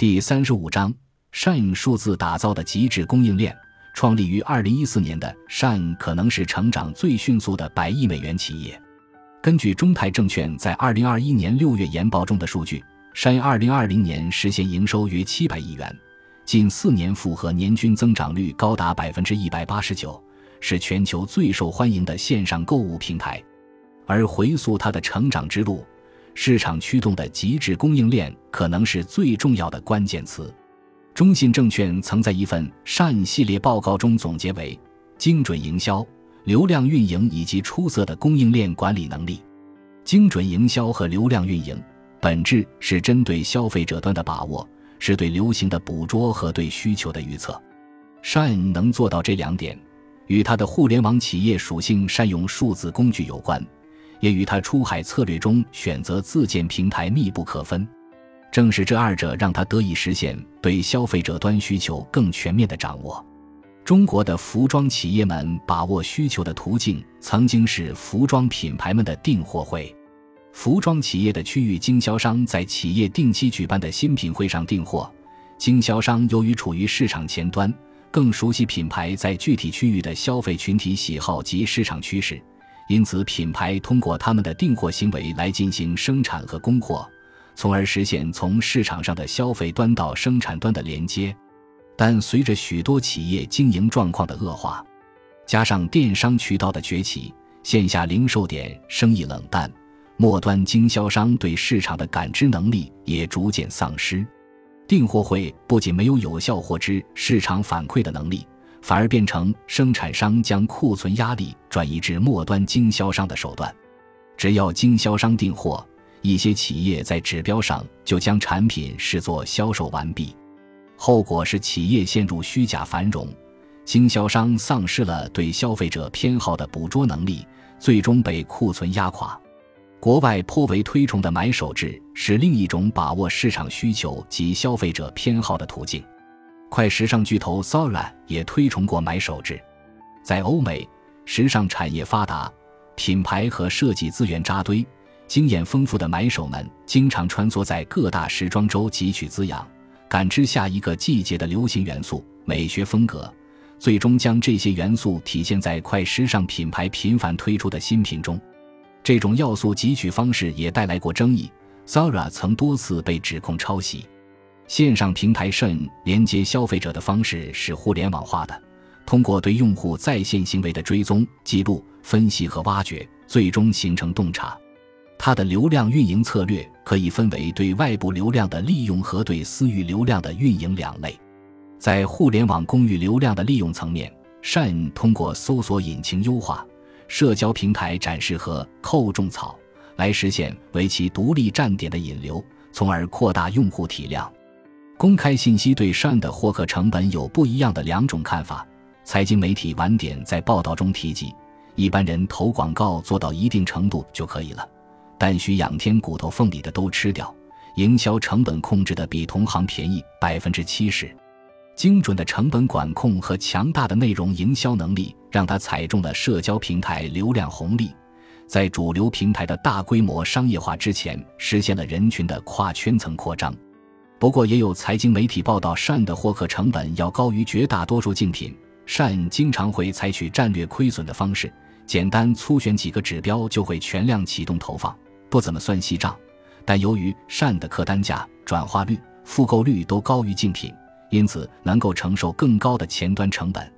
第三十五章，Shine 数字打造的极致供应链。创立于二零一四年的 Shine 可能是成长最迅速的百亿美元企业。根据中泰证券在二零二一年六月研报中的数据，Shine 二零二零年实现营收约七百亿元，近四年复合年均增长率高达百分之一百八十九，是全球最受欢迎的线上购物平台。而回溯它的成长之路，市场驱动的极致供应链可能是最重要的关键词。中信证券曾在一份善系列报告中总结为：精准营销、流量运营以及出色的供应链管理能力。精准营销和流量运营本质是针对消费者端的把握，是对流行的捕捉和对需求的预测。善能做到这两点，与它的互联网企业属性善用数字工具有关。也与他出海策略中选择自建平台密不可分，正是这二者让他得以实现对消费者端需求更全面的掌握。中国的服装企业们把握需求的途径，曾经是服装品牌们的订货会。服装企业的区域经销商在企业定期举办的新品会上订货，经销商由于处于市场前端，更熟悉品牌在具体区域的消费群体喜好及市场趋势。因此，品牌通过他们的订货行为来进行生产和供货，从而实现从市场上的消费端到生产端的连接。但随着许多企业经营状况的恶化，加上电商渠道的崛起，线下零售点生意冷淡，末端经销商对市场的感知能力也逐渐丧失。订货会不仅没有有效获知市场反馈的能力。反而变成生产商将库存压力转移至末端经销商的手段。只要经销商订货，一些企业在指标上就将产品视作销售完毕，后果是企业陷入虚假繁荣，经销商丧失了对消费者偏好的捕捉能力，最终被库存压垮。国外颇为推崇的买手制是另一种把握市场需求及消费者偏好的途径。快时尚巨头 Zara 也推崇过买手制，在欧美，时尚产业发达，品牌和设计资源扎堆，经验丰富的买手们经常穿梭在各大时装周汲取滋养，感知下一个季节的流行元素、美学风格，最终将这些元素体现在快时尚品牌频繁推出的新品中。这种要素汲取方式也带来过争议，Zara 曾多次被指控抄袭。线上平台善连接消费者的方式是互联网化的，通过对用户在线行为的追踪、记录、分析和挖掘，最终形成洞察。它的流量运营策略可以分为对外部流量的利用和对私域流量的运营两类。在互联网公域流量的利用层面善通过搜索引擎优化、社交平台展示和扣种草来实现为其独立站点的引流，从而扩大用户体量。公开信息对善的获客成本有不一样的两种看法。财经媒体晚点在报道中提及，一般人投广告做到一定程度就可以了，但需仰天骨头缝里的都吃掉，营销成本控制的比同行便宜百分之七十。精准的成本管控和强大的内容营销能力，让他踩中了社交平台流量红利，在主流平台的大规模商业化之前，实现了人群的跨圈层扩张。不过，也有财经媒体报道，善的获客成本要高于绝大多数竞品。善经常会采取战略亏损的方式，简单粗选几个指标就会全量启动投放，不怎么算细账。但由于善的客单价、转化率、复购率都高于竞品，因此能够承受更高的前端成本。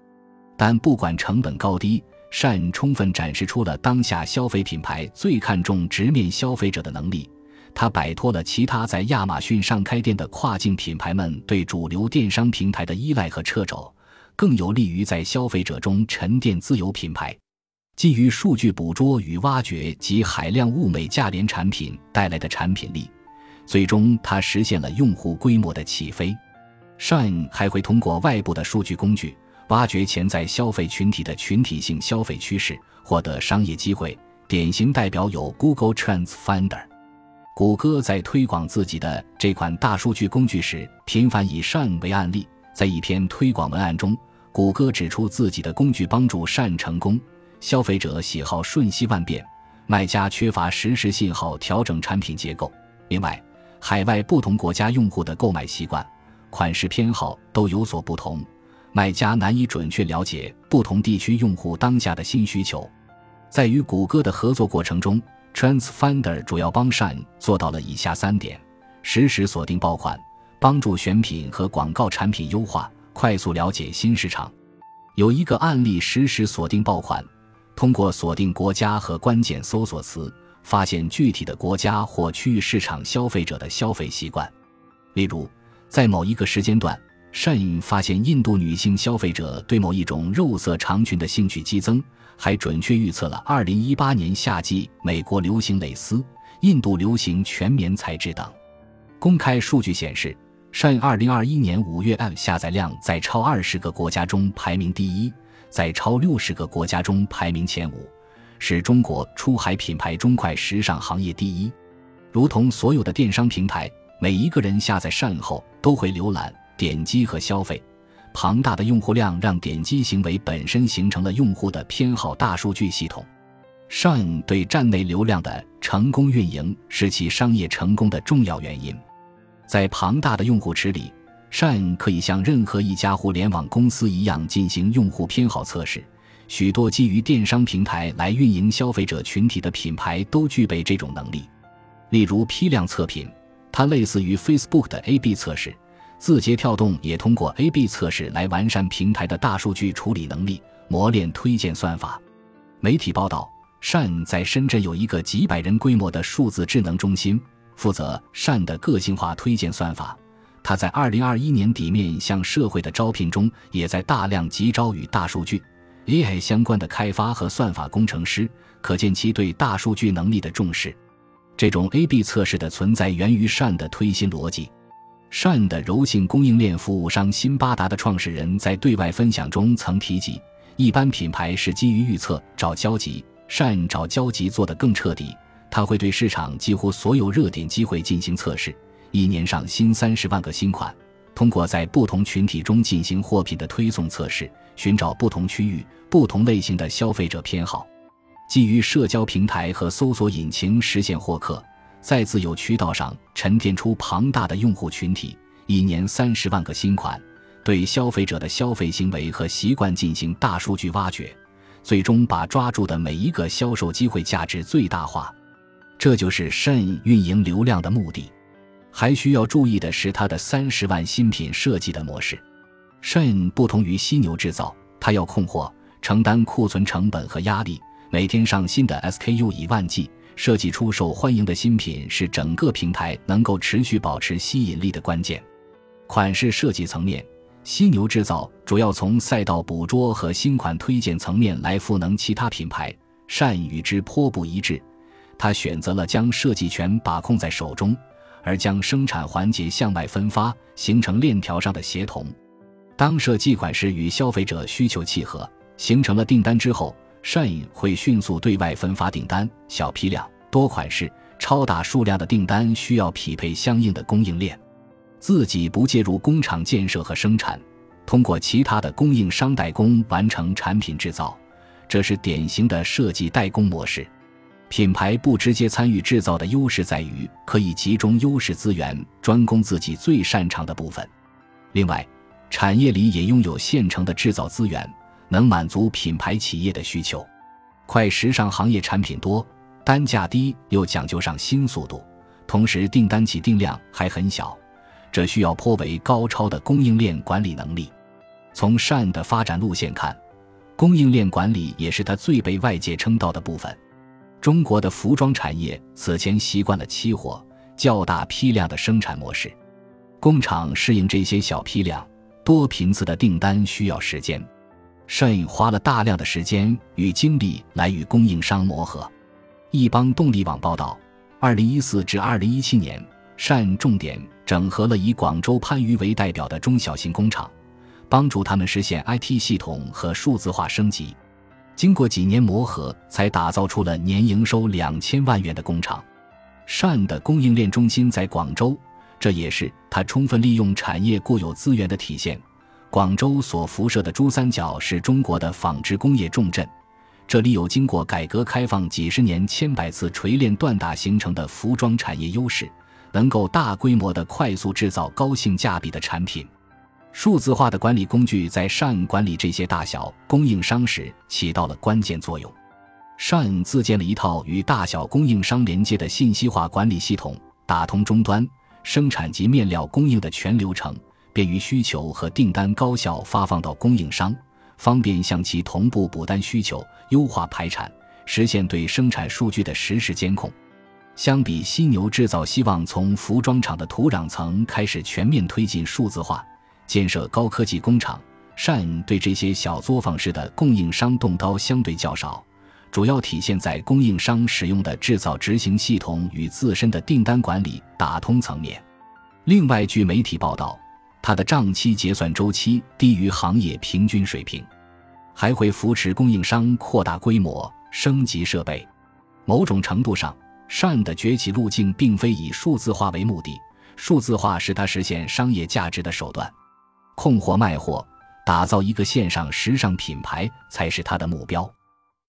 但不管成本高低，善充分展示出了当下消费品牌最看重直面消费者的能力。它摆脱了其他在亚马逊上开店的跨境品牌们对主流电商平台的依赖和掣肘，更有利于在消费者中沉淀自有品牌。基于数据捕捉与挖掘及海量物美价廉产品带来的产品力，最终它实现了用户规模的起飞。Shine 还会通过外部的数据工具，挖掘潜在消费群体的群体性消费趋势，获得商业机会。典型代表有 Google Trends Finder。谷歌在推广自己的这款大数据工具时，频繁以善为案例。在一篇推广文案中，谷歌指出自己的工具帮助善成功。消费者喜好瞬息万变，卖家缺乏实时信号调整产品结构。另外，海外不同国家用户的购买习惯、款式偏好都有所不同，卖家难以准确了解不同地区用户当下的新需求。在与谷歌的合作过程中，TransFinder 主要帮善做到了以下三点：实时锁定爆款，帮助选品和广告产品优化，快速了解新市场。有一个案例实时锁定爆款，通过锁定国家和关键搜索词，发现具体的国家或区域市场消费者的消费习惯。例如，在某一个时间段，善印发现印度女性消费者对某一种肉色长裙的兴趣激增，还准确预测了2018年夏季美国流行蕾丝、印度流行全棉材质等。公开数据显示。善二零二一年五月 App 下载量在超二十个国家中排名第一，在超六十个国家中排名前五，是中国出海品牌中快时尚行业第一。如同所有的电商平台，每一个人下载善后都会浏览、点击和消费。庞大的用户量让点击行为本身形成了用户的偏好大数据系统。善对站内流量的成功运营是其商业成功的重要原因。在庞大的用户池里，Shine 可以像任何一家互联网公司一样进行用户偏好测试。许多基于电商平台来运营消费者群体的品牌都具备这种能力。例如批量测评，它类似于 Facebook 的 A/B 测试；字节跳动也通过 A/B 测试来完善平台的大数据处理能力，磨练推荐算法。媒体报道善在深圳有一个几百人规模的数字智能中心。负责善的个性化推荐算法，他在二零二一年底面向社会的招聘中，也在大量急招与大数据 AI 相关的开发和算法工程师，可见其对大数据能力的重视。这种 A/B 测试的存在源于善的推新逻辑。善的柔性供应链服务商辛巴达的创始人在对外分享中曾提及，一般品牌是基于预测找交集，善找交集做得更彻底。他会对市场几乎所有热点机会进行测试，一年上新三十万个新款。通过在不同群体中进行货品的推送测试，寻找不同区域、不同类型的消费者偏好，基于社交平台和搜索引擎实现获客，在自有渠道上沉淀出庞大的用户群体，一年三十万个新款，对消费者的消费行为和习惯进行大数据挖掘，最终把抓住的每一个销售机会价值最大化。这就是 Shen 运营流量的目的，还需要注意的是它的三十万新品设计的模式。，Shen 不同于犀牛制造，它要控货，承担库存成本和压力，每天上新的 SKU 以万计，设计出受欢迎的新品是整个平台能够持续保持吸引力的关键。款式设计层面，犀牛制造主要从赛道捕捉和新款推荐层面来赋能其他品牌，善与之颇不一致。他选择了将设计权把控在手中，而将生产环节向外分发，形成链条上的协同。当设计款式与消费者需求契合，形成了订单之后，善影会迅速对外分发订单。小批量、多款式、超大数量的订单需要匹配相应的供应链，自己不介入工厂建设和生产，通过其他的供应商代工完成产品制造。这是典型的设计代工模式。品牌不直接参与制造的优势在于可以集中优势资源，专攻自己最擅长的部分。另外，产业里也拥有现成的制造资源，能满足品牌企业的需求。快时尚行业产品多，单价低，又讲究上新速度，同时订单起订量还很小，这需要颇为高超的供应链管理能力。从善的发展路线看，供应链管理也是他最被外界称道的部分。中国的服装产业此前习惯了期货较大批量的生产模式，工厂适应这些小批量、多频次的订单需要时间。摄影花了大量的时间与精力来与供应商磨合。一邦动力网报道，二零一四至二零一七年，善重点整合了以广州番禺为代表的中小型工厂，帮助他们实现 IT 系统和数字化升级。经过几年磨合，才打造出了年营收两千万元的工厂。善的供应链中心在广州，这也是它充分利用产业固有资源的体现。广州所辐射的珠三角是中国的纺织工业重镇，这里有经过改革开放几十年千百次锤炼锻打形成的服装产业优势，能够大规模的快速制造高性价比的产品。数字化的管理工具在上管理这些大小供应商时起到了关键作用。上自建了一套与大小供应商连接的信息化管理系统，打通终端生产及面料供应的全流程，便于需求和订单高效发放到供应商，方便向其同步补单需求，优化排产，实现对生产数据的实时监控。相比犀牛制造，希望从服装厂的土壤层开始全面推进数字化。建设高科技工厂，善对这些小作坊式的供应商动刀相对较少，主要体现在供应商使用的制造执行系统与自身的订单管理打通层面。另外，据媒体报道，它的账期结算周期低于行业平均水平，还会扶持供应商扩大规模、升级设备。某种程度上，善的崛起路径并非以数字化为目的，数字化是它实现商业价值的手段。控货卖货，打造一个线上时尚品牌才是他的目标。